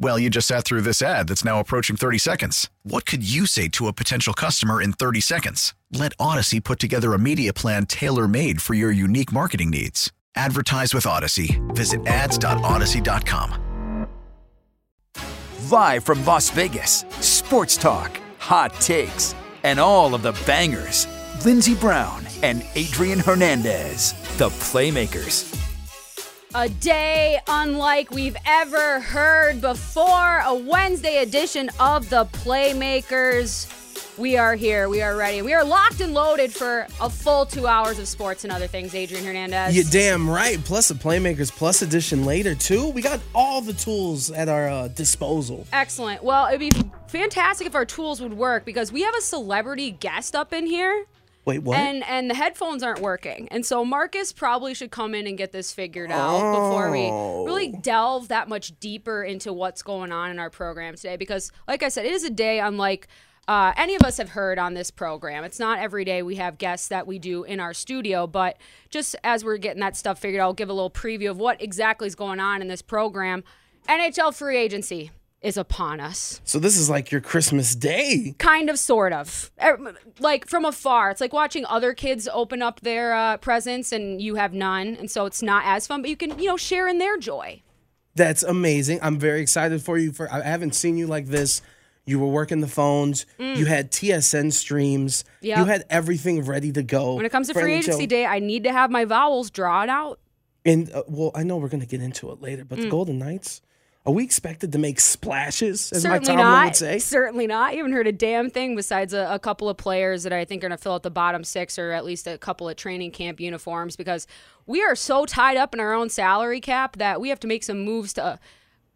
Well, you just sat through this ad that's now approaching 30 seconds. What could you say to a potential customer in 30 seconds? Let Audacy put together a media plan tailor made for your unique marketing needs. Advertise with Audacy. Visit ads.audacy.com. Live from Las Vegas, sports talk, hot takes, and all of the bangers. Lindsey Brown and Adrian Hernandez, the Playmakers. A day unlike we've ever heard before. A Wednesday edition of the Playmakers. We are here. We are ready. We are locked and loaded for a full two hours of sports and other things. Adrian Hernandez. You damn right. Plus a Playmakers Plus edition later too. We got all the tools at our uh, disposal. Excellent. Well, it'd be fantastic if our tools would work because we have a celebrity guest up in here. Wait, what? And and the headphones aren't working. And so Marcus probably should come in and get this figured out before we really Oh. delve that much deeper into what's going on in our program today because like I said, it is a day unlike uh, any of us have heard on this program. It's not every day we have guests that we do in our studio, but just as we're getting that stuff figured out, I'll give a little preview of what exactly is going on in this program. NHL free agency is upon us. so this is like your Christmas day. Kind of, sort of. Er, Like from afar. It's like watching other kids open up their uh, presents and you have none. And so it's not as fun, but you can, you know, share in their joy. That's amazing. I'm very excited for you. For I haven't seen you like this. You were working the phones. You had TSN streams. Mm. Yep. You had everything ready to go. When it comes to free NHL. agency day, I need to have my vowels drawn out. And uh, well, I know we're gonna get into it later, Mm. but the Golden Knights are we expected to make splashes, as my Certainly Tomlin not. would say? Certainly not. You haven't heard a damn thing besides a, a couple of players that I think are going to fill out the bottom six or at least a couple of training camp uniforms because we are so tied up in our own salary cap that we have to make some moves to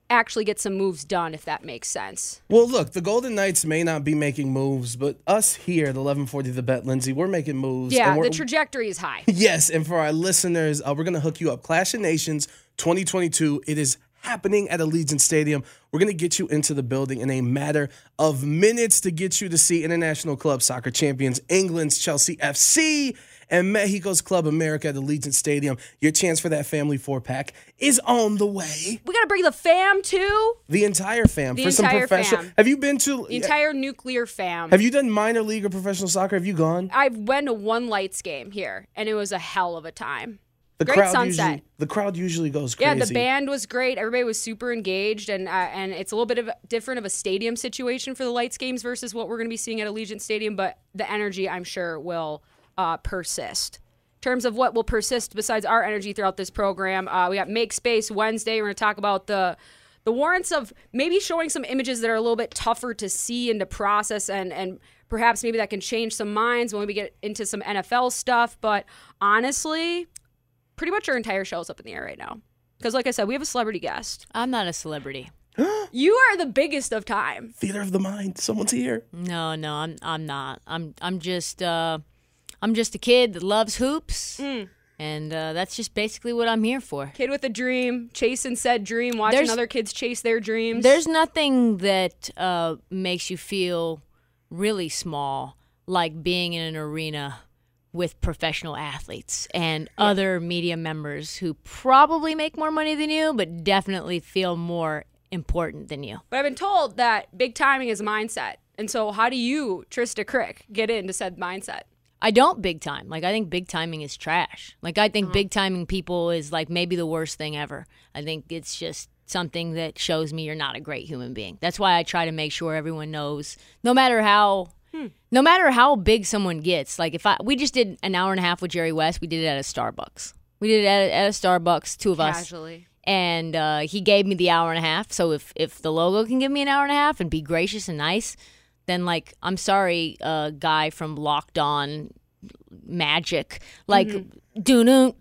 actually get some moves done, if that makes sense. Well, look, the Golden Knights may not be making moves, but us here at 1140 The Bet, Lindsey, we're making moves. Yeah, the trajectory is high. Yes, and for our listeners, uh, we're going to hook you up. Clash of Nations 2022. It is happening at Allegiant Stadium. We're going to get you into the building in a matter of minutes to get you to see International Club Soccer Champions England's Chelsea FC and Mexico's Club America at Allegiant Stadium. Your chance for that family four pack is on the way. We got to bring the fam too. The entire fam The for some entire professional. fam. Have you been to? The entire nuclear fam. have you done minor league or professional soccer? Have you gone? I've went to one lights game here, and it was a hell of a time. The Great crowd sunset. usually the crowd usually goes crazy. Yeah, the band was great. Everybody was super engaged, and uh, and it's a little bit of a, different of a stadium situation for the lights games versus what we're going to be seeing at Allegiant Stadium. But the energy, I'm sure, will uh, persist. In terms of what will persist besides our energy throughout this program, uh, we got Make Space Wednesday. We're going to talk about the the warrants of maybe showing some images that are a little bit tougher to see and to process, and and perhaps maybe that can change some minds when we get into some NFL stuff. But honestly, pretty much our entire show's up in the air right now. Because, like I said, we have a celebrity guest. I'm not a celebrity. You are the biggest of time. Theater of the mind. Someone's here. No, no, I'm I'm not. I'm I'm just uh I'm just a kid that loves hoops. Mm. And uh, that's just basically what I'm here for. Kid with a dream, chasing said dream, watching There's- other kids chase their dreams. There's nothing that uh, makes you feel really small like being in an arena with professional athletes and other media members who probably make more money than you, but definitely feel more important than you. But I've been told that big timing is a mindset. And so, how do you, Trista Crick, get into said mindset? I don't big time. Like I think big timing is trash. Like I Mm-hmm. think big timing people is like maybe the worst thing ever. I think it's just something that shows me you're not a great human being. That's why I try to make sure everyone knows no matter how Hmm. no matter how big someone gets. Like if I we just did an hour and a half with Jerry West, we did it at a Starbucks. We did it at, at a Starbucks, two of us. And uh, he gave me the hour and a half. So if if the logo can give me an hour and a half and be gracious and nice, then like I'm sorry, uh, guy from Locked On Magic, like doo doo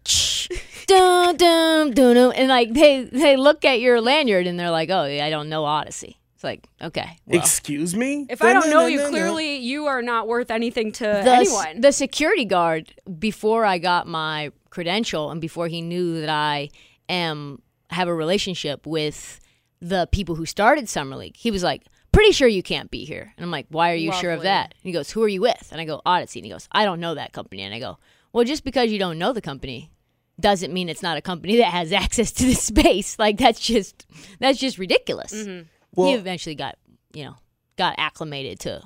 doo doo doo and like they they look at your lanyard and they're like, oh, I don't know Audacy. It's like okay, well. Excuse me. If I don't know you, clearly you are not worth anything to the, anyone. the security guard before I got my credential and before he knew that I am have a relationship with the people who started summer league. He was like, "Pretty sure you can't be here." And I'm like, "Why are you sure of that?" And he goes, "Who are you with?" And I go, "Audacy." And he goes, "I don't know that company." And I go, "Well, just because you don't know the company doesn't mean it's not a company that has access to this space. Like that's just that's just ridiculous." Mm-hmm. Well- he eventually got, you know, got acclimated to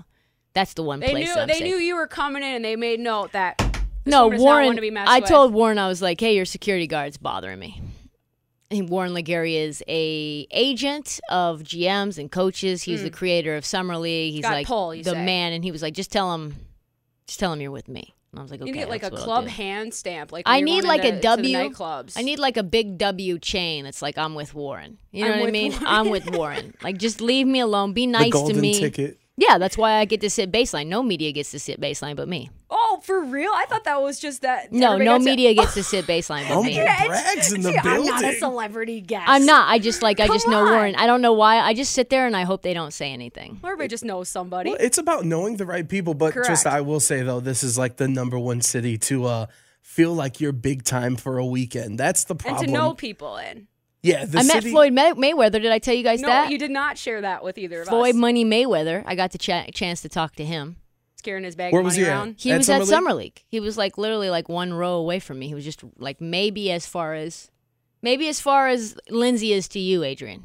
that's the one they place knew they safe. knew you were coming in, and they made note that. No, woman does not Warren. want to be I with. told Warren I was like, "Hey, your security guard's bothering me." And Warren LeGarie is a agent of GMs and coaches. He's the creator of Summer League. He's Mm. Got like pull, you the say. man, and he was like, "Just tell him, just tell him you're with me." And I was like, You "Okay." need get like a I'll club hand stamp. Like I need like a into- to the W. nightclubs. I need like a big W chain. that's like I'm with Warren. You know I'm what I mean? Warren. I'm with Warren. Like just leave me alone. Be the nice to me. ticket. Yeah, that's why I get to sit baseline. No media gets to sit baseline but me. Oh, for real? I thought that was just that. No, no got to- media gets to sit baseline but Humble me. brags in the See, I'm not a celebrity guest. I'm not. I just like I just know on. Warren. I don't know why. I just sit there and I hope they don't say anything. Well, Everybody just knows somebody. Well, it's about knowing the right people, but just I will say though, this is like the number one city to uh feel like you're big time for a weekend. That's the problem. and problem. to know people in. yeah, the I met city, Floyd May- Mayweather. Did I tell you guys No, that? you did not share that with either of Floyd us. Floyd Money Mayweather. I got the cha- chance to talk to him. He's carrying his bag Where was money he at? around. He At was Summer at League? Summer League. He was like literally like one row away from me. He was just like maybe as far as maybe as far as Lindsey is to you, Adrian.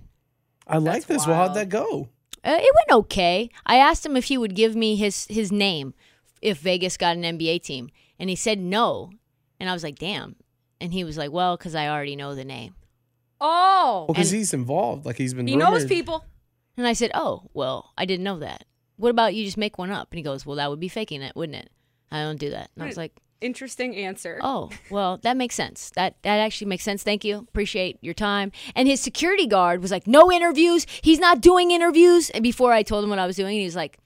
I like That's this. Well, how'd wild. that go? Uh, it went okay. I asked him if he would give me his his name if Vegas got an NBA team, and he said no. And I was like, damn. And he was like, well, because I already know the name. Oh, Well, because And- he's involved. Like he's been. he knows rumored. people. And I said, oh, well, I didn't know that. What about you just make one up? And he goes, well, that would be faking it, wouldn't it? I don't do that. And I was hmm. like, Interesting answer. oh, well, that makes sense. That that actually makes sense. Thank you. Appreciate your time. And his security guard was like, no interviews. He's not doing interviews. And before I told him what I was doing, he was like,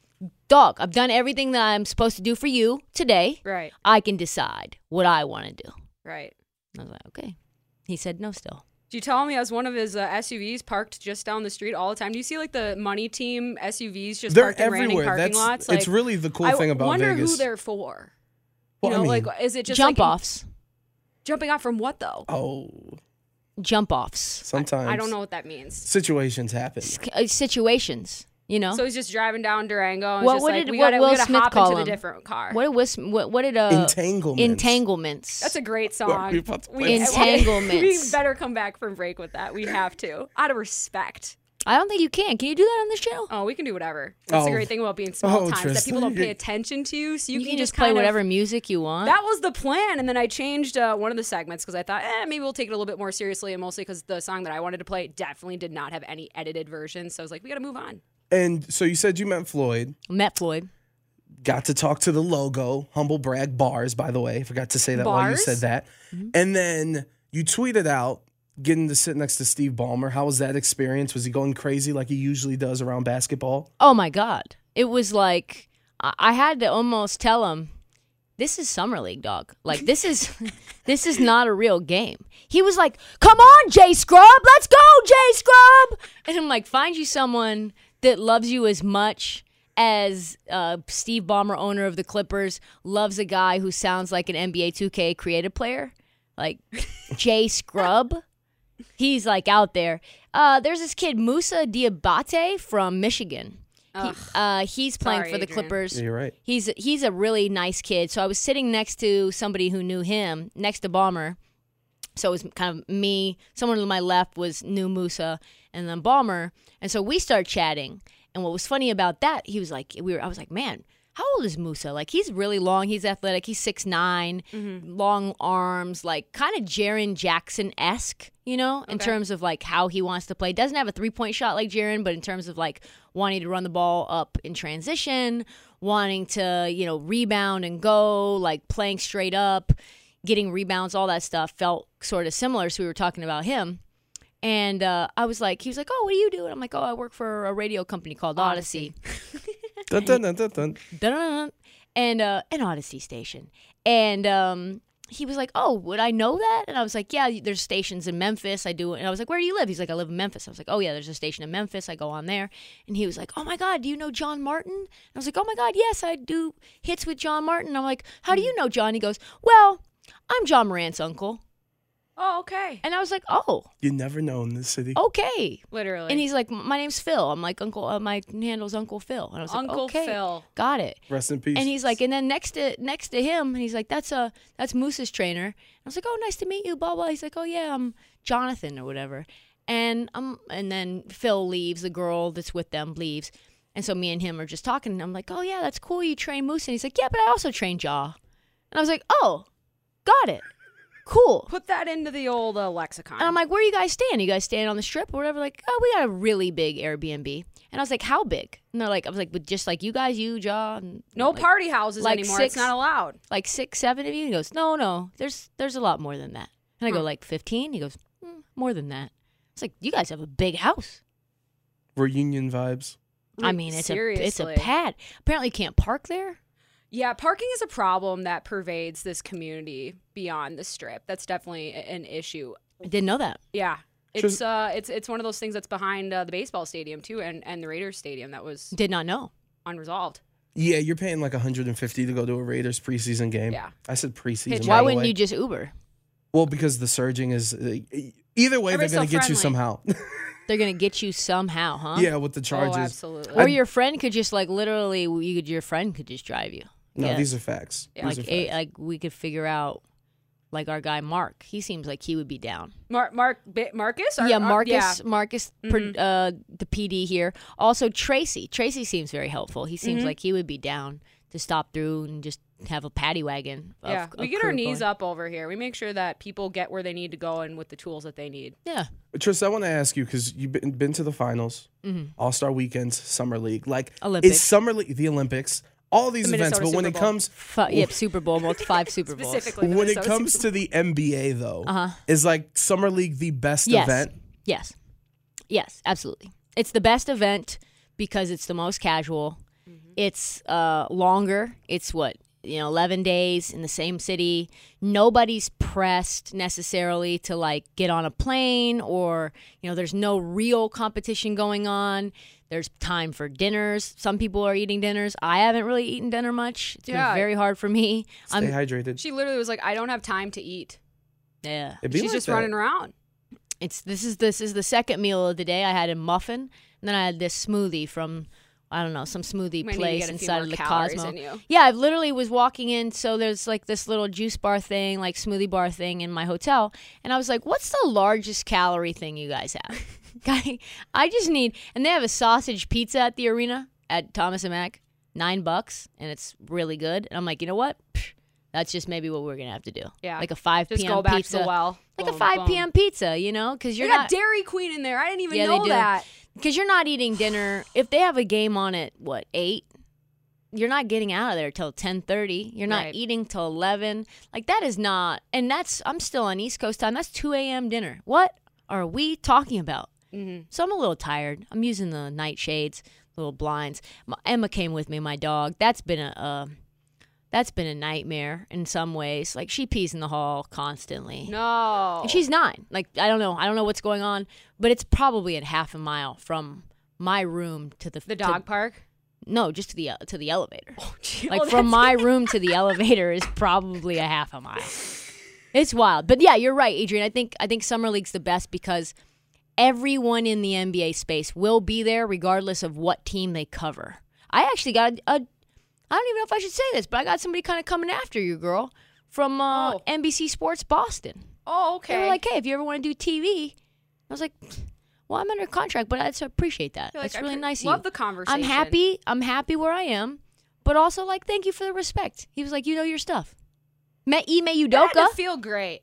dog, I've done everything that I'm supposed to do for you today. Right, I can decide what I want to do. right. I was like, okay. He said no still. Do you tell me as one of his uh, SUVs parked just down the street all the time? Do you see like the money team SUVs just They're parked in random everywhere. parking That's lots? it's really the cool I thing about Vegas. I wonder who they're for. Well, you I know, mean- like is it just Jump like, offs. Jumping off from what though? oh, Jump offs. sometimes I don't know what that means. Situations happen. Uh, situations, you know? So he's just driving down Durango. And What- just what like, did- we what gotta, Will we gotta Smith hop call into him? the different car. what did Wis- what, what did uh Entanglements. entanglements? That's a great we song. about to We, play that song? Entanglements. we better come back from break with that. We have to, out of respect. I don't think you can. Can you do that on this show? Oh, we can do whatever. That's the Oh. great thing about being small Oh, times that people don't pay attention to you. So you, You, can, just just play kind of- whatever music you want. That was the plan, and then I changed uh, one of the segments because I thought, eh, maybe we'll take it a little bit more seriously, and mostly because the song that I wanted to play definitely did not have any edited version. So I was like, we got to move on. And so you said you met Floyd. Met Floyd. Got to talk to the logo, humble brag bars. By the way, forgot to say that while you said that. Mm-hmm. And then you tweeted out getting to sit next to Steve Ballmer. How was that experience? Was he going crazy like he usually does around basketball? Oh my God. It was like I, I had to almost tell him, this is summer league, dog. Like this is this is not a real game. He was like, "Come on, Jay Scrub, let's go, Jay Scrub." And I'm like, "Find you someone that loves you as much as uh, Steve Ballmer, owner of the Clippers, loves a guy who sounds like an NBA 2K creative player, like Jay Scrub." He's like out there. Uh, there's this kid Moussa Diabaté from Michigan. He, uh, he's playing Sorry, for the Adrian. Clippers. Yeah, you're right. He's he's a really nice kid. So I was sitting next to somebody who knew him, next to Ballmer. So it was kind of me. Someone to my left was New Moussa, and then Ballmer. And so we start chatting. And what was funny about that, he was like, we were. I was like, man, how old is Moussa? Like he's really long. He's athletic. He's six mm-hmm. long arms, like kind of Jaren Jackson esque, you know, in terms of like how he wants to play. Doesn't have a three point shot like Jaren, but in terms of like wanting to run the ball up in transition, wanting to, you know, rebound and go, like playing straight up, getting rebounds, all that stuff felt sort of similar. So we were talking about him. And uh, I was like, he was like, oh, what do you do? And I'm like, oh, I work for a radio company called Audacy. Dun, dun, dun, dun, dun. Dun-dun-dun. and uh, an Audacy station. And um, he was like, "Oh, would I know that?" And I was like, "Yeah, there's stations in Memphis. I do." And I was like, "Where do you live?" He's like, "I live in Memphis." I was like, "Oh yeah, there's a station in Memphis. I go on there." And he was like, "Oh my God, do you know John Martin?" And I was like, "Oh my God, yes, I do hits with John Martin." And I'm like, "How do you know John?" He goes, "Well, I'm Ja Morant's uncle." Oh, okay. And I was like, "Oh, You never know in this city. okay." Literally. And he's like, "My name's Phil." I'm like, "Uncle, uh, my handle's Uncle Phil." And I was like, Uncle "Okay, Phil. got it." Rest in peace. And he's like, and then next to next to him, he's like, that's a that's Moose's trainer. And I was like, oh, nice to meet you, blah blah. He's like, oh yeah, I'm Jonathan or whatever. And um, and then Phil leaves. The girl that's with them leaves, and so me and him are just talking. And I'm like, oh yeah, that's cool. You train Moose, and he's like, yeah, but I also train Jaw. And I was like, oh, got it, cool. Put that into the old uh, lexicon. And I'm like, where you guys staying? You guys staying on the strip or whatever? Like, oh, we got a really big Airbnb. And I was like, how big? And they're like, I was like, but just like you guys, you, Jaw, and no like, party houses like anymore. six- it's not allowed. like six, seven of you? He goes, no, no, there's there's a lot more than that. And I go, Huh. like 15? He goes, mm, more than that. It's like, you guys have a big house. Reunion vibes. I mean, it's a it's a pad. Apparently, you can't park there. Yeah, parking is a problem that pervades this community beyond the strip. That's definitely an issue. I didn't know that. Yeah. It's uh it's it's one of those things that's behind uh, the baseball stadium too and and the Raiders stadium that was Did not know. unresolved. Yeah, you're paying like 150 to go to a Raiders preseason game. Yeah. I said preseason. Hitch- by Why the wouldn't way. you just Uber? Well, because the surging is. Uh, either way, Everybody's they're going to so get you friendly. somehow. They're gonna get you somehow, huh? yeah, with the Oh, charges. absolutely. Or your friend could just like literally, you could your friend could just drive you. No, Yeah. these are facts. Yeah. These like are a, like we could figure out like our guy Mark. He seems like he would be down. Mar- Mark Bi- Marcus? Or- yeah, or- Marcus, yeah. Mm-hmm. Marcus, uh, the PD here. Also Tracy. Tracy seems very helpful. He Mm-hmm. seems like he would be down to stop through and just have a paddy wagon. Of, Yeah, we of get our knees going. up over here. We make sure that people get where they need to go and with the tools that they need. Yeah, Tris, I want to ask you because you've been, been to the finals, All Star weekends, Summer League. Like, Mm-hmm. Olympics. is Summer League, the Olympics, all these The events, but Minnesota when it comes. F- yep, Super Bowl, multi- five Super Bowls. Specifically, the When it comes Super to the NBA, though, Uh-huh. is like Summer League the best Yes. event? Yes. Yes, absolutely. It's the best event because it's the most casual. Mm-hmm. It's uh, longer. It's what, you know, 11 days in the same city. Nobody's pressed necessarily to like get on a plane or, you know, there's no real competition going on. There's time for dinners. Some people are eating dinners. I haven't really eaten dinner much. It's Yeah. been very hard for me. Stay I'm hydrated. She literally was like, "I don't have time to eat." yeah. She's like just that. running around. It's this is this is the second meal of the day. I had a muffin, and then I had this smoothie from I don't know some smoothie Might place get a few inside of the Cosmo. Yeah, I literally was walking in, so there's like this little juice bar thing, like smoothie bar thing in my hotel, and I was like, "What's the largest calorie thing you guys have?" Guy, I just need, and they have a sausage pizza at the arena at Thomas and Mack, nine bucks, and it's really good. And I'm like, you know what? Psh, That's just maybe what we're gonna have to do. Yeah. like a five Just p.m. pizza, well. like a five boom. p.m. pizza, you know, because you're got not Dairy Queen in there. I didn't even Yeah, know that. because you're not eating dinner if they have a game on at what eight you're not getting out of there till 10.30 you're not Right. eating till 11 like that is not and that's i'm still on east coast time that's 2 a.m dinner what are we talking about Mm-hmm. so i'm a little tired i'm using the nightshades little blinds my, emma came with me my dog that's been a uh, that's been a nightmare in some ways like she pees in the hall constantly No. and she's nine. Like I don't know. I don't know what's going on, but it's probably at half a mile from my room to the the to- dog park. no, just to the uh, to the elevator. Oh, gee, like oh, from my room to the elevator is probably a half a mile. It's wild, but yeah, you're right, Adrian. I think I think summer league's the best because everyone in the NBA space will be there regardless of what team they cover. I actually got a, a I don't even know if I should say this, but I got somebody kind of coming after you, girl, from uh, Oh. NBC Sports Boston. Oh, okay. They were like, "Hey, if you ever want to do TV," I was like, "Well, I'm under contract, but I appreciate that. Like, That's really pre- nice love the conversation. I'm happy. I'm happy where I am, but also like, thank you for the respect." He was like, "You know your stuff." Met Ime That Udoka. to feel great.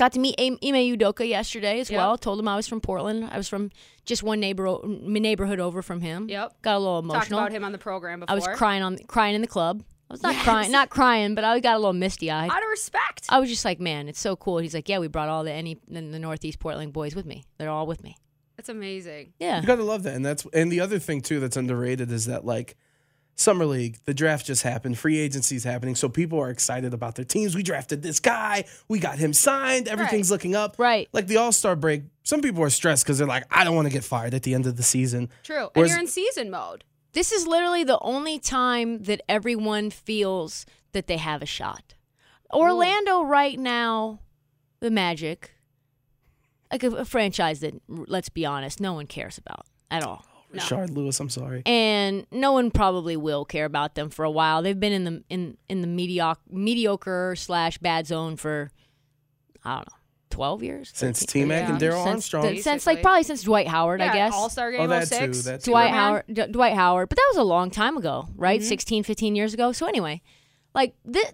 Got to meet Ime Udoka yesterday as Yep. well. Told him I was from Portland. I was from just one neighbor neighborhood over from him. Yep. Got a little Talked emotional. about him on the program before. I was crying on crying in the club. I was not crying, not crying, but I got a little misty eyed. Out of respect. I was just like, man, it's so cool. He's like, yeah, we brought all the any the Northeast Portland boys with me. They're all with me. That's amazing. Yeah. You gotta love that, and that's and the other thing too that's underrated is that like summer league, the draft just happened, free agency is happening, so people are excited about their teams. We drafted this guy, we got him signed, everything's Right. looking up. Right. Like the All Star break, some people are stressed because they're like, I don't want to get fired at the end of the season. True. And you're in season mode. This is literally the only time that everyone feels that they have a shot. Orlando right now, the Magic, like a, a franchise that, let's be honest, no one cares about at all. Rashard Lewis, I'm sorry. and no one probably will care about them for a while. They've been in the in in the mediocre mediocre slash bad zone for I don't know, twelve years Since 13 T Mac and Yeah. Darrell Armstrong. since like probably since Dwight Howard, yeah, I guess. All Star Game oh, Game that 06. too. That too. Dwight Howard, D- Dwight Howard, but that was a long time ago, right? Sixteen, fifteen 16, 15 years ago. So anyway, like th-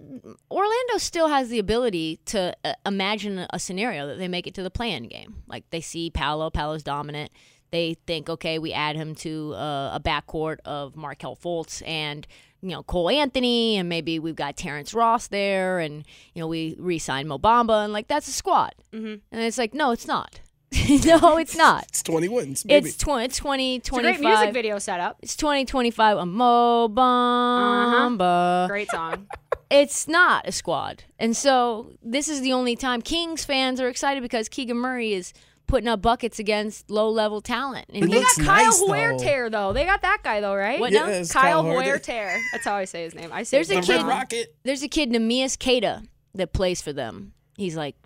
Orlando still has the ability to uh, imagine a scenario that they make it to the play-in game. Like they see Paolo, Paolo's dominant. They think, okay, we add him to uh, a backcourt of Markelle Fultz and you know Cole Anthony, and maybe we've got Terrence Ross there, and you know we re-sign Mo Bamba, and like that's a squad. Mm-hmm. And it's like, no, it's not. no, it's not. It's 20 wins, baby. It's, tw- it's 20, It's a great music video setup. It's 2025 a Mo Bamba. Great song. It's not a squad. And so this is the only time Kings fans are excited because Keegan Murray is putting up buckets against low level talent. And It They he- got Kyle nice, though. Huerter though. They got that guy though, right? What Yeah, now? Kyle Kyle Huerter. Huerter. That's how I say his name. I say There's a the name Red kid- wrong. Rocket. There's a kid, Neemias Queta, that plays for them. He's like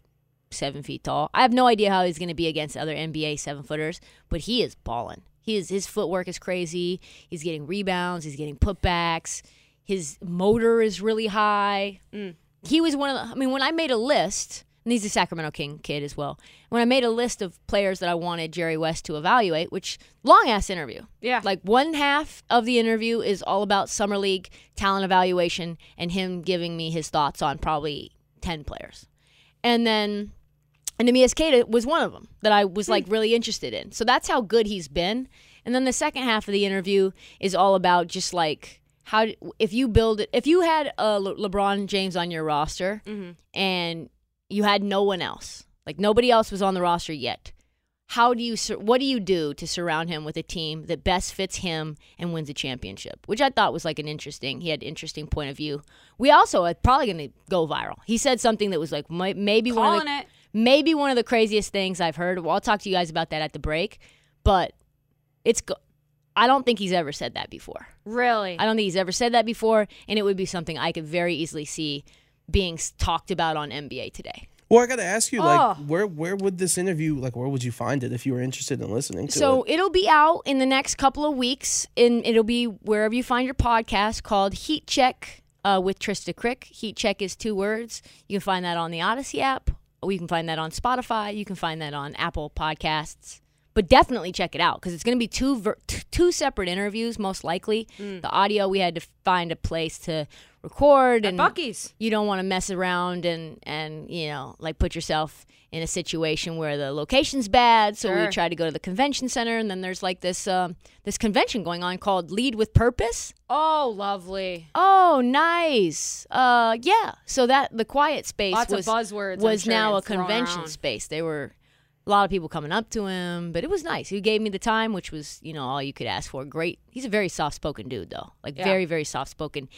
seven feet tall. I have no idea how he's going to be against other NBA seven footers, but he is balling. He is, his footwork is crazy. He's getting rebounds. He's getting putbacks. His motor is really high. Mm. He was one of the. I mean, when I made a list, and he's a Sacramento King kid as well. When I made a list of players that I wanted Jerry West to evaluate, which long ass interview. Yeah. Like one half of the interview is all about summer league talent evaluation and him giving me his thoughts on probably ten players, and then and Neemias Queta was one of them that I was like hmm. really interested in. So that's how good he's been. And then the second half of the interview is all about just like how if you build it if you had Le- LeBron James on your roster mm-hmm. and you had no one else. Like nobody else was on the roster yet. How do you what do you do to surround him with a team that best fits him and wins a championship? Which i thought was like an interesting he had interesting point of view. We also are probably going to go viral. He said something that was like maybe one of the, it. maybe one of the craziest things i've heard. Well i'll talk to you guys about that at the break. But it's go- i don't think he's ever said that before. Really? I don't think he's ever said that before, and it would be something I could very easily see being talked about on NBA today. Well, I got to ask you, like, Oh. where where would this interview, like, where would you find it if you were interested in listening to So it? it'll be out in the next couple of weeks, and it'll be wherever you find your podcast called Heat Check uh, with Trista Crick. Heat Check is two words. You can find that on the Audacy app, you can find that on Spotify. You can find that on Apple Podcasts. But definitely check it out because it's going to be two ver- t- two separate interviews, most likely. Mm. The audio we had to find a place to record, and Bucky's. you don't want to mess around and and you know like put yourself in a situation where the location's bad so we Sure. try to go to the convention center and then there's like this um, this convention going on called lead with purpose Oh, lovely. oh nice uh yeah so that the quiet space Lots was buzzwords, was sure, now a convention around. space they were a lot of people coming up to him but it was nice he gave me the time which was you know all you could ask for great he's a very soft-spoken dude though like Yeah. very very soft-spoken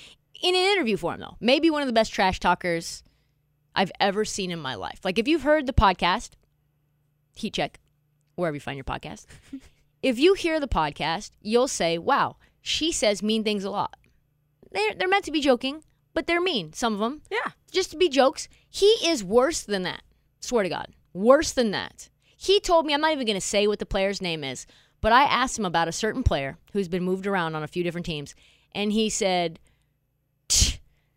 in an interview form though maybe one of the best trash talkers i've ever seen in my life like if you've heard the podcast heat check wherever you find your podcast if you hear the podcast you'll say wow she says mean things a lot they're, they're meant to be joking but they're mean some of them Yeah. just to be jokes. He is worse than that. Swear to God. Worse than that. He told me, I'm not even going to say what the player's name is, but I asked him about a certain player who's been moved around on a few different teams, and he said, "Tch,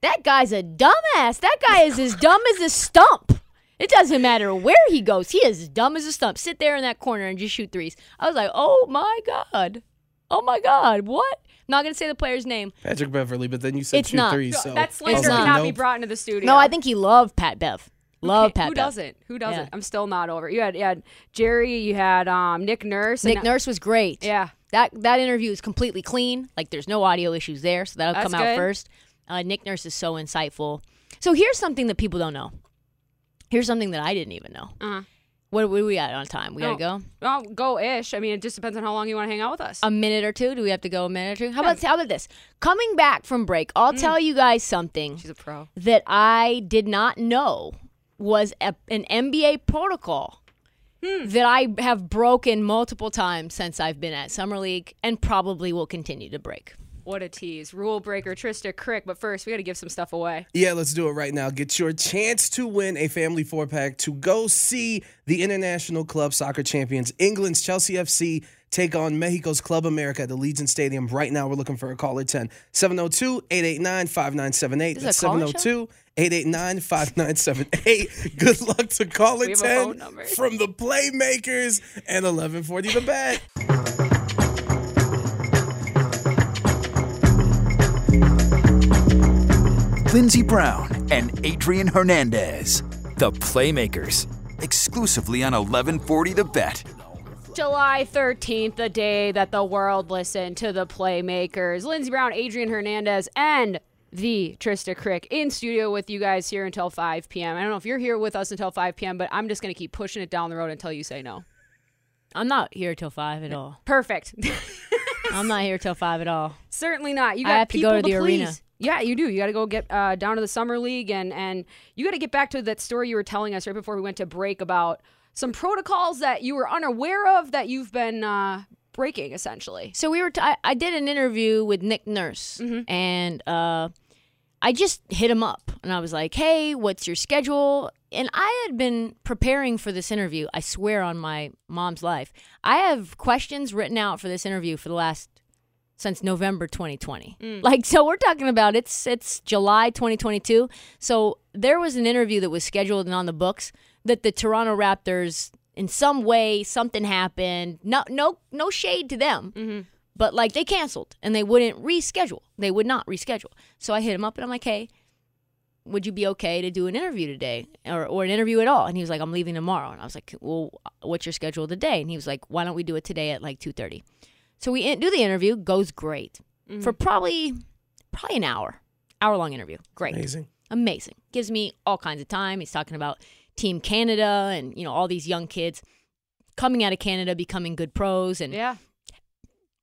That guy's a dumbass. That guy is as dumb as a stump. It doesn't matter where he goes. He is as dumb as a stump. Sit there in that corner and just shoot threes. I was like, oh my God. Oh my God. What? I'm not going to say the player's name. Patrick Beverly, but then you said It's two not. threes. So that slander not. cannot be brought into the studio. No, I think he loved Pat Bev. Love Okay, Pat Who Bev. doesn't? Who doesn't? Yeah. I'm still not over. it. You had you had Jerry. You had um, Nick Nurse. Nick and- Nurse was great. Yeah. That that interview is completely clean. Like there's no audio issues there, so that'll That's come out good. first. Uh, Nick Nurse is so insightful. So here's something that people don't know. Here's something that I didn't even know. Uh-huh. What, what are we at on time? We gotta go Well, go ish. I mean, it just depends on how long you want to hang out with us. a minute or two. Do we have to go a minute or two? How about how about this? Coming back from break, I'll tell you guys something She's a pro. that I did not know was a, an NBA protocol that I have broken multiple times since I've been at Summer League and probably will continue to break. What a tease. Rule breaker, Trista Crick. But first, we got to give some stuff away. Yeah, let's do it right now. Get your chance to win a family four pack to go see the International Club Soccer Champions, England's Chelsea FC, take on Mexico's Club America at Allegiant Stadium. Right now, we're looking for a caller 10 702 889 5978. That's it a caller 702 889 5978. Good luck to caller We have a 10 from the Playmakers and 1140 the bet. Lindsey Brown and Adrian Hernandez, the Playmakers, exclusively on 1140 The Bet. July 13th, the day that the world listened to the Playmakers. Lindsey Brown, Adrian Hernandez, and the Trista Crick in studio with you guys here until 5 p.m. I don't know if you're here with us until 5 p.m., but I'm just going to keep pushing it down the road until you say no. I'm not here till five at all. Perfect. I'm not here till five at all. Certainly not. You I got have to people go to the please. arena. Yeah, you do. You got to go get uh, down to the summer league, and and you got to get back to that story you were telling us right before we went to break about some protocols that you were unaware of that you've been uh, breaking, essentially. So we were. T- I, I did an interview with Nick Nurse, and uh, I just hit him up, and I was like, "Hey, what's your schedule?" And I had been preparing for this interview. I swear on my mom's life, I have questions written out for this interview for the last since November 2020. Mm. Like, so we're talking about it's it's July 2022. So there was an interview that was scheduled and on the books that the Toronto Raptors, in some way, something happened. No, no, no shade to them, mm-hmm. but like they canceled and they wouldn't reschedule. They would not reschedule. So I hit him up and I'm like, hey. Would you be okay to do an interview today or, or an interview at all? And he was like, I'm leaving tomorrow. And I was like, well, what's your schedule today? And he was like, why don't we do it today at like 2.30? So we do the interview, goes great mm-hmm. for probably probably an hour, hour long interview. Great, Amazing. amazing. Gives me all kinds of time. He's talking about Team Canada and you know all these young kids coming out of Canada, becoming good pros, and Yeah.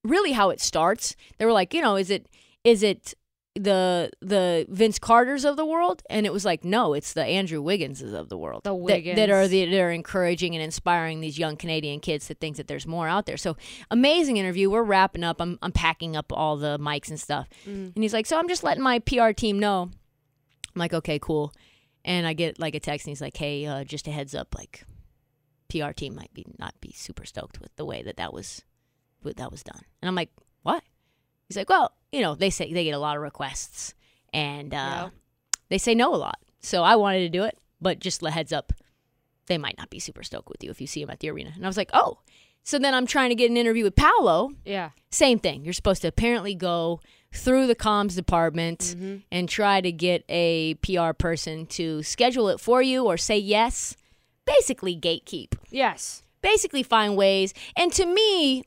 really how it starts. They were like, you know, is it is it the the Vince Carters of the world? And it was like, no, it's the Andrew Wigginses of the world. The that, that are Wiggins. the, that are encouraging and inspiring these young Canadian kids to think that there's more out there. So amazing interview. We're wrapping up. I'm I'm packing up all the mics and stuff. And he's like, so I'm just letting my PR team know. I'm like, okay, cool. And I get like a text, and he's like, hey, uh, just a heads up, like PR team might be not be super stoked with the way that that was that was done. And I'm like, what? He's like, well, you know, they say they get a lot of requests, and uh, Yeah. they say no a lot. So I wanted to do it, but just a heads up, they might not be super stoked with you if you see them at the arena. And I was like, oh. So then I'm trying to get an interview with Paolo. Yeah. Same thing. You're supposed to apparently go through the comms department and try to get a PR person to schedule it for you or say yes. Basically, gatekeep Yes. basically find ways. And to me,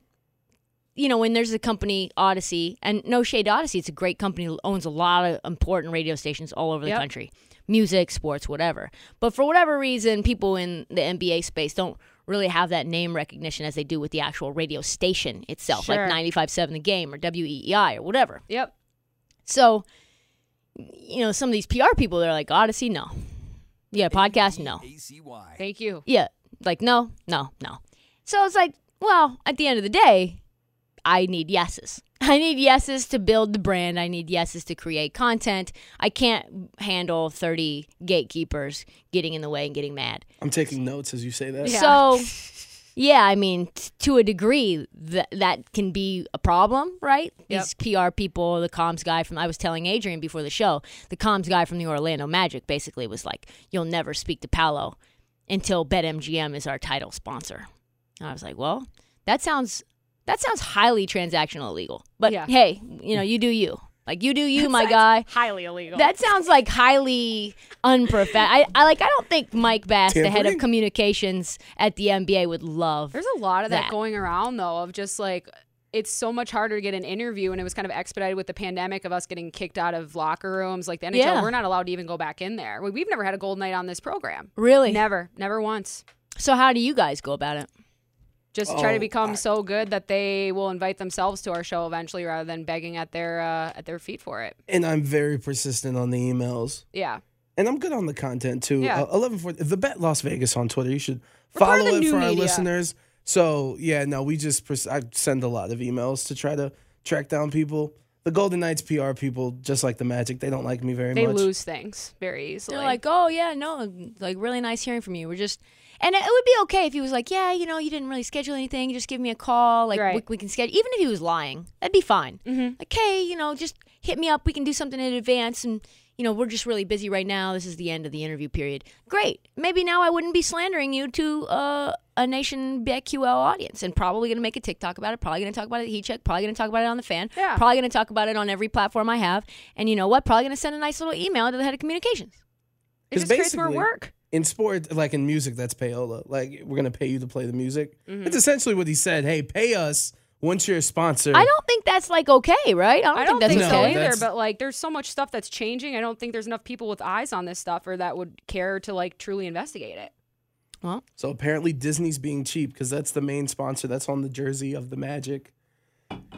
you know, when there's a company, Audacy, and no shade to Audacy, it's a great company, owns a lot of important radio stations all over the Yep. country music, sports, whatever. But for whatever reason, people in the NBA space don't really have that name recognition as they do with the actual radio station itself, Sure. like 95.7 The Game or WEEI or whatever. Yep. So, you know, some of these PR people, they're like, Audacy, no. Yeah, podcast, no. ACY. Thank you. Yeah. Like, no, no, no. So it's like, well, at the end of the day, I need yeses. I need yeses to build the brand. I need yeses to create content. I can't handle 30 gatekeepers getting in the way and getting mad. I'm taking notes as you say that. Yeah. So, yeah, I mean, t- to a degree, that that can be a problem, right? These PR people, the comms guy from, I was telling Adrian before the show, the comms guy from the Orlando Magic basically was like, you'll never speak to Paolo until BetMGM is our title sponsor. And I was like, well, that sounds that sounds highly transactional illegal. But Yeah. hey, you know, you do you. Like you do you, my guy. Highly illegal. That sounds like highly unprofessional. I, I like. I don't think Mike Bass, the head of communications at the NBA, would love. There's a lot of that, that. going around though of just like it's so much harder to get an interview, and it was kind of expedited with the pandemic of us getting kicked out of locker rooms. Like the NHL, Yeah. we're not allowed to even go back in there. We've never had a gold night on this program. Really? Never, never once. So how do you guys go about it? Just try to Oh, become I- so good that they will invite themselves to our show eventually, rather than begging at their uh, at their feet for it. And I'm very persistent on the emails. Yeah. And I'm good on the content too. Yeah. Uh, 11 for the bet Las Vegas on Twitter. You should We're follow it new for our media. listeners. So yeah, no, we just pers- I send a lot of emails to try to track down people. The Golden Knights PR people, just like the Magic, they don't like me very They much. They lose things very easily. They're like, oh yeah, no, like really nice hearing from you. We're just, and it would be okay if he was like, yeah, you know, you didn't really schedule anything. You just give me a call, like Right. we, we can schedule. Even if he was lying, that'd be fine. Mhm. Like, hey, you know, just hit me up. We can do something in advance, and you know, we're just really busy right now. This is the end of the interview period. Great. Maybe now I wouldn't be slandering you to uh, a Nation BetQL audience, and probably gonna make a TikTok about it. Probably gonna talk about it at Heat Check. Probably gonna talk about it on the fan. Yeah. Probably gonna talk about it on every platform I have. And you know what? Probably gonna send a nice little email to the head of communications. it just creates more work. In sport, like in music, that's payola. Like we're gonna pay you to play the music. Mm-hmm. It's essentially what he said. Hey, pay us once you're a sponsor. I don't think that's like okay, right? I don't, I don't think think, that's so okay. either. that's- But like, there's so much stuff that's changing. I don't think there's enough people with eyes on this stuff or that would care to like truly investigate it. Well, So apparently Disney's being cheap because that's the main sponsor. That's on the jersey of the Magic.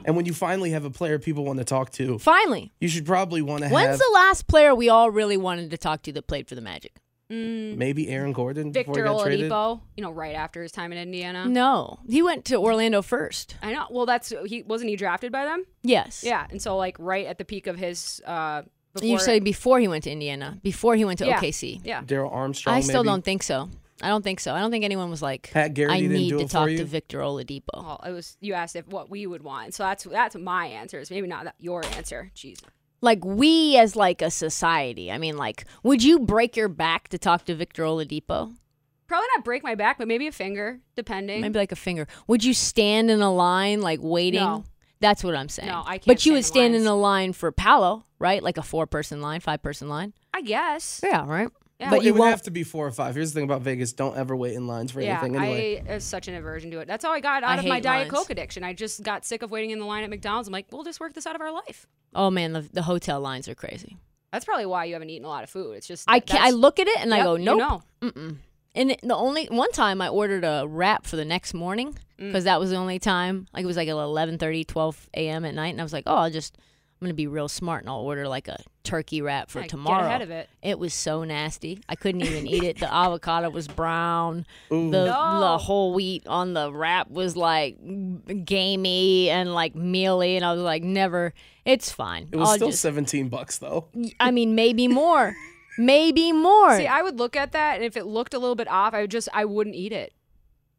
And when you finally have a player people want to talk to, finally. you should probably want to When's have the last player we all really wanted to talk to that played for the Magic? Maybe Aaron Gordon before Victor he got traded. Oladipo, you know, right after his time in Indiana. No, he went to Orlando first. I know. Well, that's he wasn't he drafted by them? Yes. Yeah, and so like right at the peak of his. uh before, You say before he went to Indiana, before he went to yeah, OKC. Yeah. Darrell Armstrong. I still maybe. don't think so. I don't think so. I don't think anyone was like, Pat Garrity I need to talk to Victor Oladipo. Well, it was you asked if what we would want, so that's that's my answer. Is maybe not that your answer. Jeez. Like we as like a society. I mean, like, would you break your back to talk to Victor Oladipo? Probably not break my back, but maybe a finger, depending. Maybe like a finger. Would you stand in a line like waiting? No. That's what I'm saying. No, I can't But you would stand in in a line for Paolo, right? Like a four person line, five person line. I guess. Yeah, right. Yeah. But it you would won't. have to be four or five. Here's the thing about Vegas: don't ever wait in lines for Yeah, anything. Anyway, I have such an aversion to it. That's how I got I out of my Diet lines. Coke addiction. I just got sick of waiting in the line at McDonald's. I'm like, we'll just work this out of our life. oh man, the, the hotel lines are crazy. That's probably why you haven't eaten a lot of food. It's just I can I look at it and I Yep, go, you nope. know. And the only one time I ordered a wrap for the next morning Mm. because that was the only time. Like it was like 11, 12 a.m. at night, and I was like, oh, I'll just I'm gonna be real smart and I'll order like a turkey wrap for Yeah, get tomorrow. ahead of it. It was so nasty. I couldn't even eat it. The avocado was brown. Ooh. The No. the whole wheat on the wrap was like gamey and like mealy, and I was like, never. It's fine. it was I'll still just- 17 bucks though. I mean, maybe more. maybe more. See, I would look at that, and if it looked a little bit off, I would just I wouldn't eat it.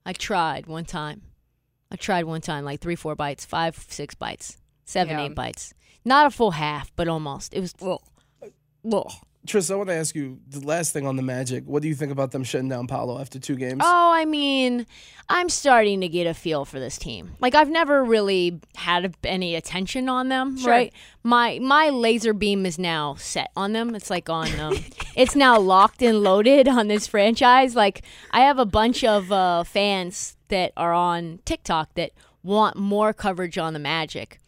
I tried one time. I tried one time, like three, four bites, five, six bites, seven, Yeah. eight bites. Not a full half, but almost. It was. Ugh. Ugh. Tris, I want to ask you the last thing on the Magic. What do you think about them shutting down Paolo after two games? Oh, I mean, I'm starting to get a feel for this team. Like I've never really had any attention on them, Sure. right? My my laser beam is now set on them. It's like on um it's now locked and loaded on this franchise. Like I have a bunch of uh, fans that are on TikTok that want more coverage on the Magic.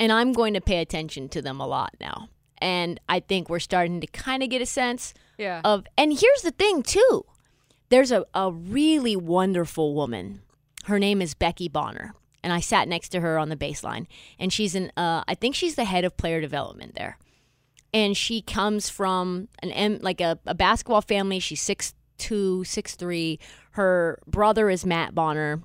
And I'm going to pay attention to them a lot now. And I think we're starting to kind of get a sense Yeah. of and here's the thing too. There's a, a really wonderful woman. Her name is becky bonner. And i sat next to her on the baseline. And she's an uh, i think she's the head of player development there. And she comes from an M, like a, a basketball family. She's six two six three. Her brother is matt bonner.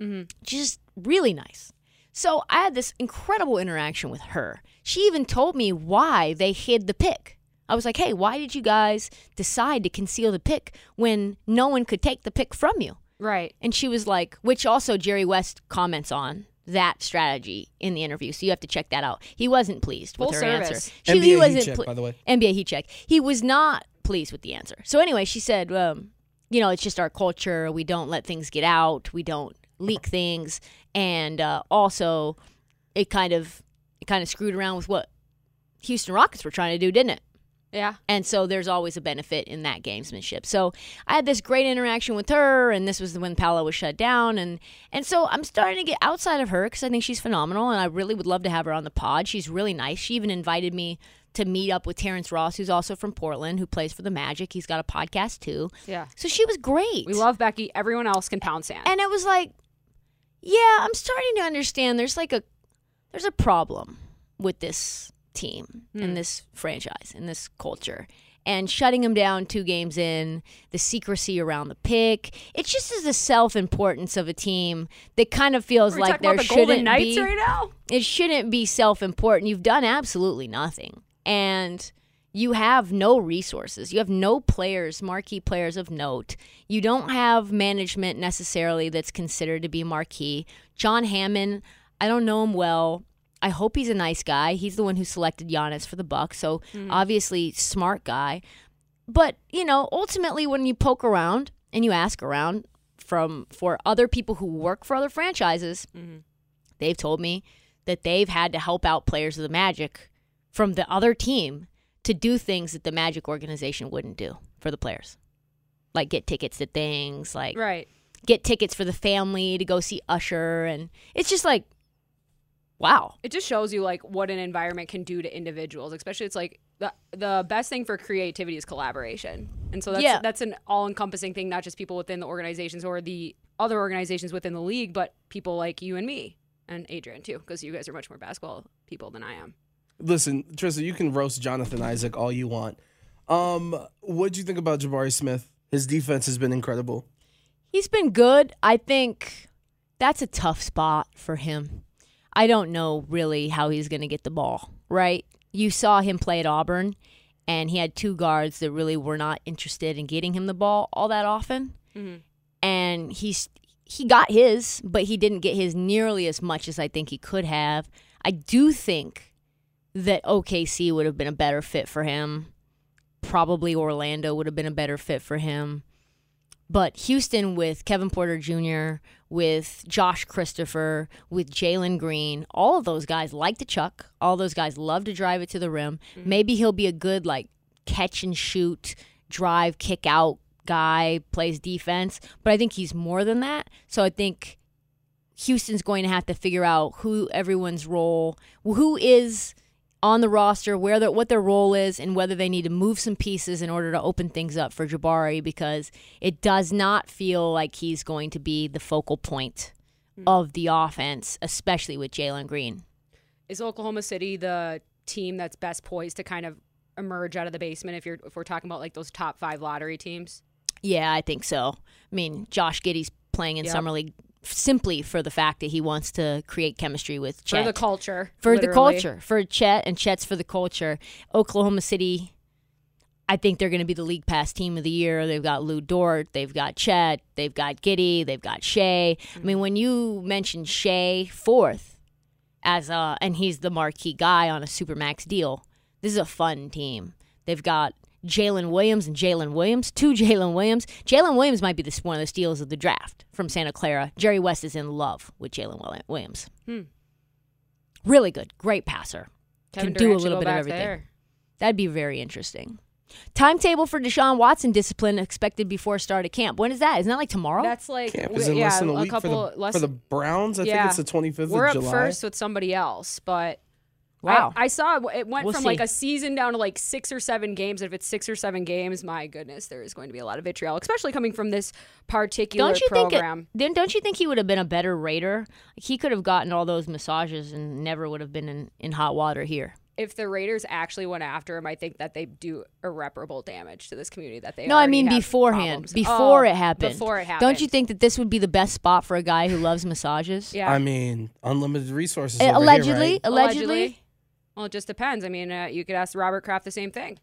She's just really nice. So I had this incredible interaction with her. She even told me why they hid the pick. I was like, hey, why did you guys decide to conceal the pick when no one could take the pick from you? right. And she was like, which also Jerry West comments on that strategy in the interview. So you have to check that out. He wasn't pleased Full with her service. answer. NBA he heat wasn't check, ple- by the way. NBA heat check. He was not pleased with the answer. So anyway, she said, um, you know, it's just our culture. We don't let things get out. We don't leak things, and uh, also, it kind of it kind of screwed around with what Houston Rockets were trying to do, didn't it? Yeah. And so there's always a benefit in that gamesmanship. So I had this great interaction with her, and this was when Paolo was shut down, and and so I'm starting to get outside of her because I think she's phenomenal, and I really would love to have her on the pod. She's really nice. She even invited me to meet up with Terrence Ross, who's also from Portland, who plays for the Magic. He's got a podcast too. Yeah. So she was great. We love Becky. Everyone else can pound sand. And it was like, yeah, I'm starting to understand. There's like a there's a problem with this team and hmm. this franchise and this culture. And shutting them down two games in, the secrecy around the pick. It just is the self importance of a team that kind of feels like there about the shouldn't Golden Knights be. right now. It shouldn't be self important. You've done absolutely nothing. And you have no resources. You have no players, marquee players of note. You don't have management necessarily that's considered to be marquee. John Hammond, I don't know him well. I hope he's a nice guy. He's the one who selected Giannis for the Bucks, so mm. obviously smart guy. But, you know, ultimately when you poke around and you ask around from for other people who work for other franchises, mm-hmm. they've told me that they've had to help out players of the Magic from the other team to do things that the Magic organization wouldn't do for the players. Like get tickets to things, like Right. get tickets for the family to go see Usher and it's just like wow. It just shows you like what an environment can do to individuals, especially it's like the the best thing for creativity is collaboration. And so that's Yeah. that's an all-encompassing thing, not just people within the organizations or the other organizations within the league, but people like you and me and Adrian too, because you guys are much more basketball people than I am. Listen, Trista, you can roast Jonathan Isaac all you want. Um, what do you think about Jabari Smith? His defense has been incredible. He's been good. I think that's a tough spot for him. I don't know really how he's going to get the ball, right? You saw him play at Auburn, and he had two guards that really were not interested in getting him the ball all that often. And he's he got his, but he didn't get his nearly as much as I think he could have. I do think that OKC would have been a better fit for him. Probably Orlando would have been a better fit for him. But Houston with Kevin Porter Jr., with Josh Christopher, with Jalen Green, all of those guys like to chuck. All those guys love to drive it to the rim. Mm-hmm. Maybe he'll be a good like catch and shoot, drive, kick out guy, plays defense. But I think he's more than that. So I think Houston's going to have to figure out who everyone's role, who is on the roster, where their, what their role is, and whether they need to move some pieces in order to open things up for Jabari because it does not feel like he's going to be the focal point hmm. of the offense, especially with Jalen Green. Is Oklahoma City the team that's best poised to kind of emerge out of the basement if you're if we're talking about like those top five lottery teams? Yeah, I think so. I mean, Josh Giddey's playing in Yep. summer league simply for the fact that he wants to create chemistry with Chet. For the culture. for the culture, for Chet, and Chet's for the culture. Oklahoma City, I think they're going to be the league pass team of the year. They've got Lu Dort, they've got Chet, they've got Giddey, they've got Shai. I mean, mm. when you mention Shai fourth as a, and he's the marquee guy on a supermax deal, this is a fun team. They've got Jalen Williams and Jalen Williams, two Jalen Williams. Jalen Williams might be this one of the steals of the draft from Santa Clara. Jerry West is in love with Jalen Willi- Williams. Hmm. Really good, great passer. Kevin Can do a little bit of everything. there. That'd be very interesting. Timetable for Deshaun Watson discipline expected before start of camp. When is that? Isn't that like tomorrow? That's like Camp is in yeah, less than a a week couple for, the, less for the Browns. I yeah. think it's the 25th We're of up July. first with somebody else, but Wow. I, I saw it- it went We'll from see. like a season down to like six or seven games. And if it's six or seven games, my goodness, there is going to be a lot of vitriol, especially coming from this particular don't you program. think it, then don't you think he would have been a better Raider? Like, he could have gotten all those massages and never would have been in, in hot water here. if the Raiders actually went after him, I think that they do irreparable damage to this community. That they No, I mean beforehand. problems. Before Oh, it happened. Before it happened. Don't you think that this would be the best spot for a guy who loves massages? Yeah. I mean, unlimited resources. Uh, over here, allegedly, allegedly. Well, it just depends. I mean, uh, you could ask Robert Kraft the same thing.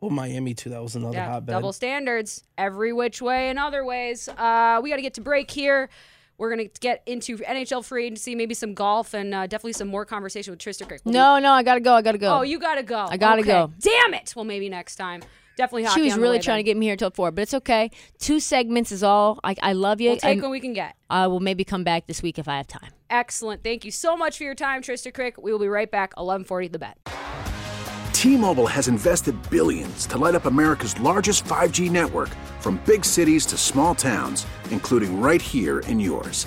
Well, Miami too. That was another Yeah, hotbed. double standards every which way and other ways. Uh, we got to get to break here. We're gonna get into NHL free agency, maybe some golf, and uh, definitely some more conversation with Trista Crick. We'll be- No, no, I gotta go. I gotta go. Oh, you gotta go. I gotta Okay. go. Damn it. Well, maybe next time. Definitely hockey she was on the really way trying then. to get me here till four, but it's okay. Two segments is all. I, I love you. We'll take and what we can get. I will maybe come back this week if I have time. Excellent. Thank you so much for your time, Trista Crick. We will be right back. 1140 The Bet. T-Mobile has invested billions to light up America's largest 5G network from big cities to small towns, including right here in yours.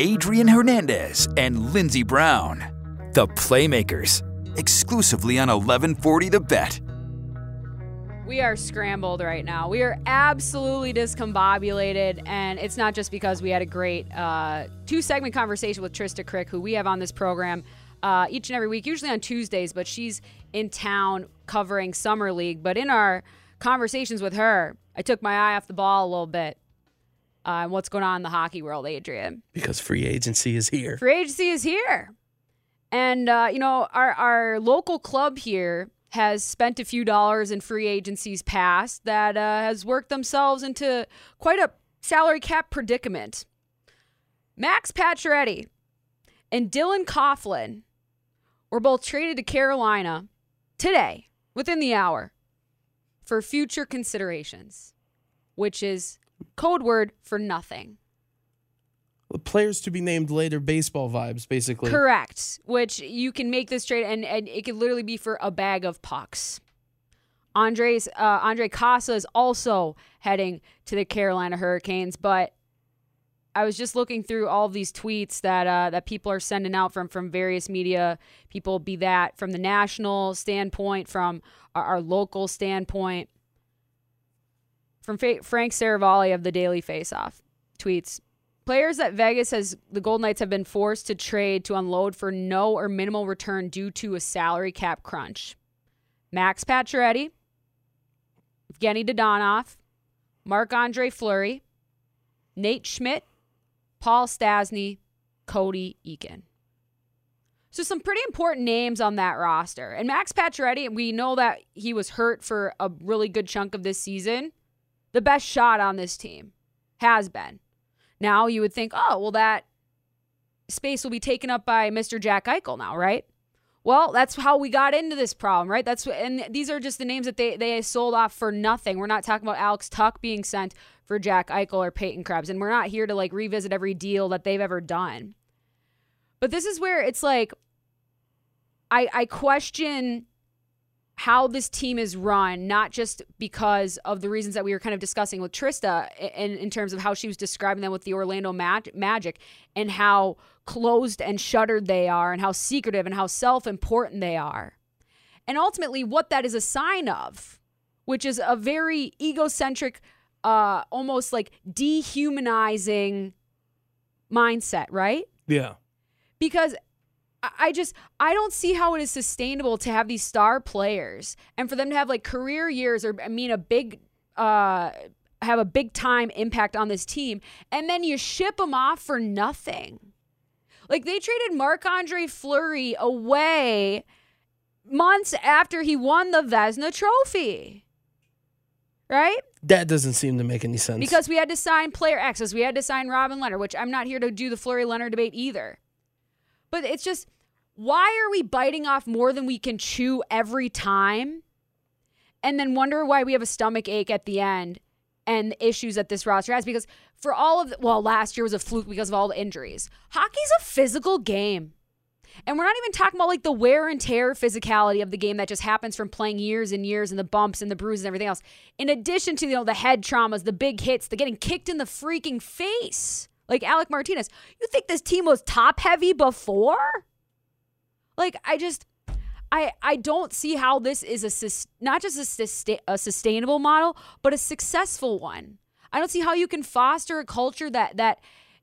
Adrian Hernandez and Lindsey Brown, the Playmakers, exclusively on 1140 The Bet. We are scrambled right now. We are absolutely discombobulated, and it's not just because we had a great uh, two segment conversation with Trista Crick, who we have on this program uh, each and every week, usually on Tuesdays, but she's in town covering Summer League. But in our conversations with her, I took my eye off the ball a little bit. Uh, what's going on in the hockey world, Adrian? Because free agency is here. Free agency is here. And, uh, you know, our, our local club here has spent a few dollars in free agencies past that uh, has worked themselves into quite a salary cap predicament. Max Pacioretty and Dylan Coghlan were both traded to Carolina today, within the hour, for future considerations, which is code word for nothing. The Players to be named later baseball vibes, basically. Correct. Which you can make this trade, and, and it could literally be for a bag of pucks. Andres uh, Ondrej Kase is also heading to the Carolina Hurricanes, but I was just looking through all of these tweets that uh, that people are sending out from from various media people, be that from the national standpoint, from our, our local standpoint. From Fa- Frank Seravalli of the Daily Faceoff tweets. Players that Vegas has the Golden Knights have been forced to trade to unload for no or minimal return due to a salary cap crunch. Max Pacioretty, Evgenii Dadonov, Marc Andre Fleury, Nate Schmidt, Paul Stastny, Cody Eakin. So some pretty important names on that roster. And Max Pacioretty, we know that he was hurt for a really good chunk of this season. The best shot on this team has been. Now you would think, oh, well, that space will be taken up by Mr. Jack Eichel now, right? Well, that's how we got into this problem, right? That's and these are just the names that they they sold off for nothing. We're not talking about Alex Tuch being sent for Jack Eichel or Peyton Krebs, and we're not here to like revisit every deal that they've ever done. But this is where it's like I I question how this team is run, not just because of the reasons that we were kind of discussing with Trista in, in terms of how she was describing them with the Orlando Mag- Magic and how closed and shuttered they are and how secretive and how self important they are. And ultimately, what that is a sign of, which is a very egocentric, uh, almost like dehumanizing mindset, right? Yeah. Because I just I don't see how it is sustainable to have these star players and for them to have like career years or I mean a big uh have a big time impact on this team and then you ship them off for nothing. Like they traded Marc-Andre Fleury away months after he won the Vezina trophy. Right? That doesn't seem to make any sense. Because we had to sign player X's. We had to sign Robin Lehner, which I'm not here to do the Fleury Lehner debate either. But it's just, why are we biting off more than we can chew every time and then wonder why we have a stomach ache at the end and the issues that this roster has because for all of the, well last year was a fluke because of all the injuries. Hockey's a physical game. And we're not even talking about like the wear and tear physicality of the game that just happens from playing years and years and the bumps and the bruises and everything else. In addition to you know the head traumas the big hits the getting kicked in the freaking face like alec martinez. You think this team was top heavy before? Like i just I, I don't see how this is a sus- not just a, sustain- a sustainable model, but a successful one. I don't see how you can foster a culture that that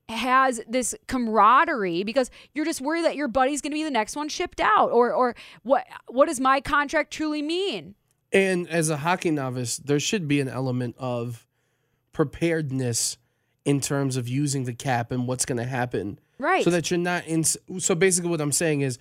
has this camaraderie because you're just worried that your buddy's going to be the next one shipped out or or what what does my contract truly mean? And as a hockey novice, there should be an element of preparedness in terms of using the cap and what's going to happen. Right. So that you're not in so basically what I'm saying is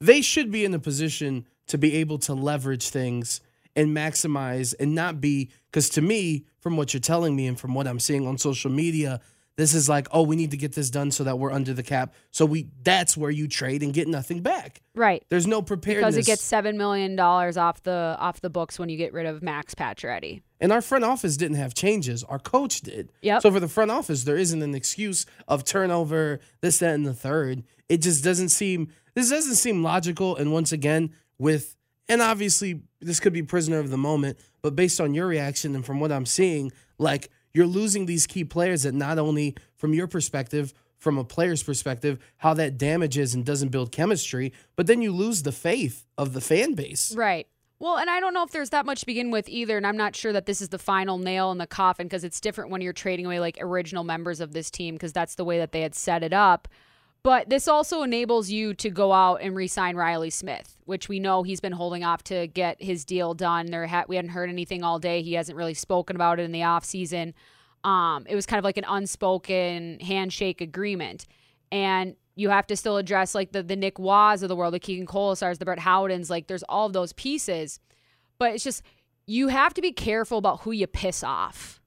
they should be in a position to be able to leverage things and maximize and not be because to me from what you're telling me and from what i'm seeing on social media this is like oh we need to get this done so that we're under the cap. So we that's where you trade and get nothing back. Right. there's no preparedness Because it gets seven million dollars off the off the books when you get rid of Max Pacioretty. and our front office didn't have changes. Our coach did. Yep. so for the front office there isn't an excuse of turnover this that and the third. It just doesn't seem this doesn't seem logical. And once again with and obviously this could be prisoner of the moment but based on your reaction and from what i'm seeing like you're losing these key players that not only from your perspective from a player's perspective how that damages and doesn't build chemistry but then you lose the faith of the fan base Right. Well, and I don't know if there's that much to begin with either, and I'm not sure that this is the final nail in the coffin because it's different when you're trading away like original members of this team because that's the way that they had set it up. But this also enables you to go out and re-sign Reilly Smith, which we know he's been holding off to get his deal done. There ha- we hadn't heard anything all day. He hasn't really spoken about it in the offseason. Um, it was kind of like an unspoken handshake agreement. And you have to still address like the the Nick Waz of the world, the Keegan Kolesars, the Brett Howdens. Like there's all of those pieces, but it's just you have to be careful about who you piss off,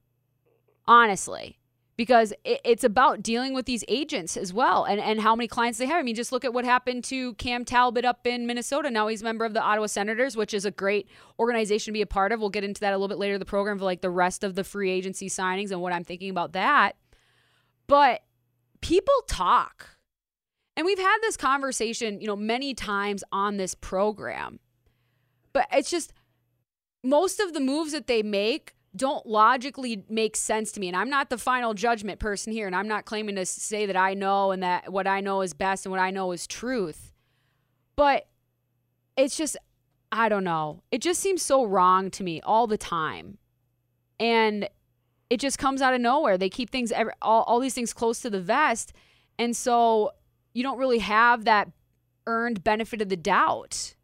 honestly, because it's about dealing with these agents as well and and how many clients they have. I mean, just look at what happened to Cam Talbot up in Minnesota. Now he's a member of the Ottawa Senators, which is a great organization to be a part of. We'll get into that a little bit later in the program for like the rest of the free agency signings and what I'm thinking about that. But people talk. And we've had this conversation, you know, many times on this program. But it's just most of the moves that they make don't logically make sense to me. And I'm not the final judgment person here. And I'm not claiming to say that I know and that what I know is best and what I know is truth. But it's just, I don't know. It just seems so wrong to me all the time. And it just comes out of nowhere. They keep things, every, all, all these things close to the vest. And so you don't really have that earned benefit of the doubt.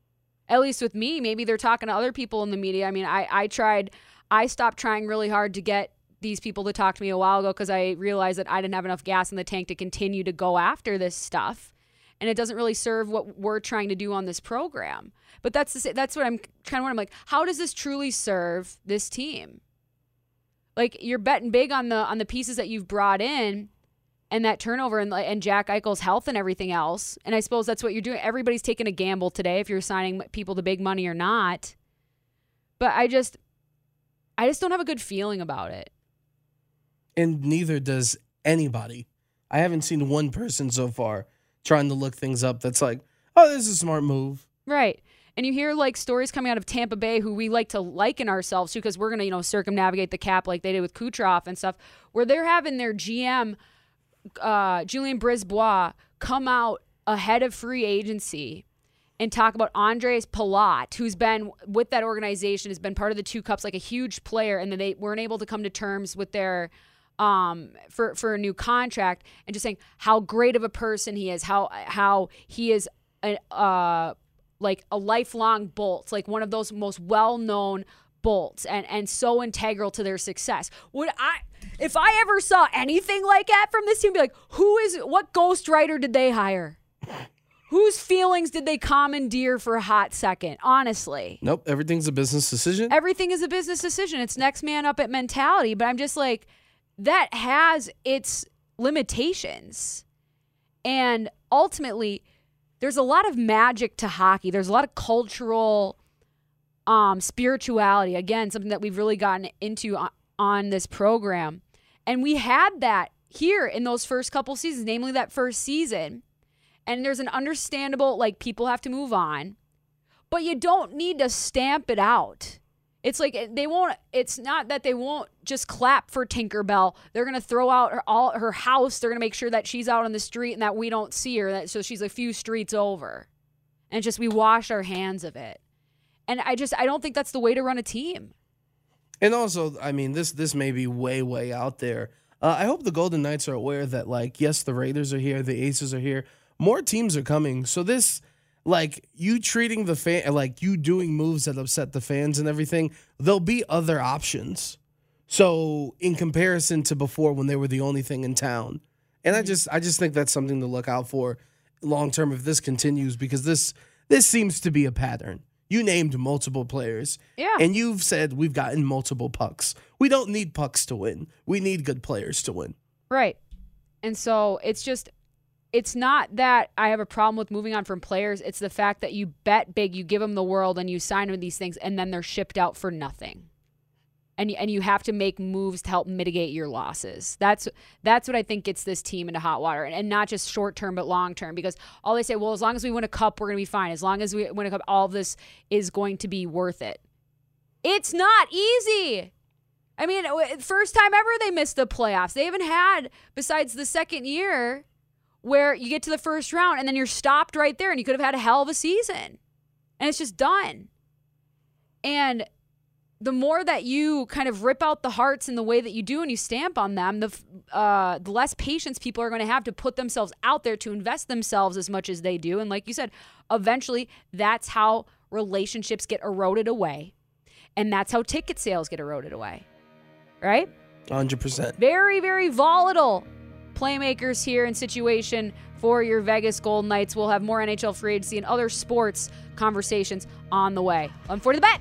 At least with me, maybe they're talking to other people in the media. I mean, I, I tried, I stopped trying really hard to get these people to talk to me a while ago because I realized that I didn't have enough gas in the tank to continue to go after this stuff. And it doesn't really serve what we're trying to do on this program. But that's the, that's what I'm kind of what I'm like. How does this truly serve this team? Like you're betting big on the on the pieces that you've brought in, and that turnover and and Jack Eichel's health and everything else. And I suppose that's what you're doing. Everybody's taking a gamble today if you're signing people to big money or not. But I just I just don't have a good feeling about it. and neither does anybody. I haven't seen one person so far trying to look things up that's like, oh, this is a smart move. Right. And you hear like stories coming out of Tampa Bay who we like to liken ourselves to because we're going to, you know, circumnavigate the cap like they did with Kucherov and stuff, where they're having their GM, uh, Julien BriseBois, come out ahead of free agency and talk about Ondrej Palat, who's been with that organization, has been part of the two cups, like a huge player, and then they weren't able to come to terms with their um for for a new contract and just saying how great of a person he is how how he is a, uh like a lifelong bolt like one of those most well-known bolts and and so integral to their success. Would i if i ever saw anything like that from this team be like who is what ghostwriter did they hire whose feelings did they commandeer for a hot second honestly Nope, everything's a business decision. everything is a business decision. It's next man up at mentality, but I'm just like that has its limitations. And ultimately, there's a lot of magic to hockey. There's a lot of cultural um, spirituality. Again, something that we've really gotten into on, on this program. And we had that here in those first couple seasons, namely that first season. And there's an understandable, like, people have to move on, but you don't need to stamp it out. It's like they won't. It's not that they won't just clap for Tinkerbell. They're gonna throw out her all her house. They're gonna make sure that she's out on the street and that we don't see her. That so she's a few streets over, and just we wash our hands of it. And I just I don't think that's the way to run a team. And also, I mean, this this may be way way out there. Uh, I hope the Golden Knights are aware that, like, yes, the Raiders are here, the Aces are here, more teams are coming. So this, like, you treating the fan, like you doing moves that upset the fans and everything, there'll be other options. So in comparison to before when they were the only thing in town, and I mm-hmm. just I just think that's something to look out for long term if this continues because this this seems to be a pattern. You named multiple players. Yeah. And you've said we've gotten multiple pucks. We don't need pucks to win. We need good players to win. Right. And so it's just it's not that I have a problem with moving on from players. It's the fact that you bet big, you give them the world, and you sign them these things, and then they're shipped out for nothing. And and you have to make moves to help mitigate your losses. That's that's what I think gets this team into hot water, and, and not just short term but long term. Because all they say, well, as long as we win a cup, we're gonna be fine. As long as we win a cup, all this is going to be worth it. It's not easy. I mean, first time ever they missed the playoffs. They haven't had besides the second year where you get to the first round and then you're stopped right there and you could have had a hell of a season. And it's just done. And the more that you kind of rip out the hearts in the way that you do and you stamp on them, the uh, the less patience people are going to have to put themselves out there to invest themselves as much as they do. And like you said, eventually that's how relationships get eroded away, and that's how ticket sales get eroded away. Right? Hundred percent. Very very volatile playmakers here in situation for your Vegas Golden Knights. We'll have more NHL free agency and other sports conversations on the way. On for the bet.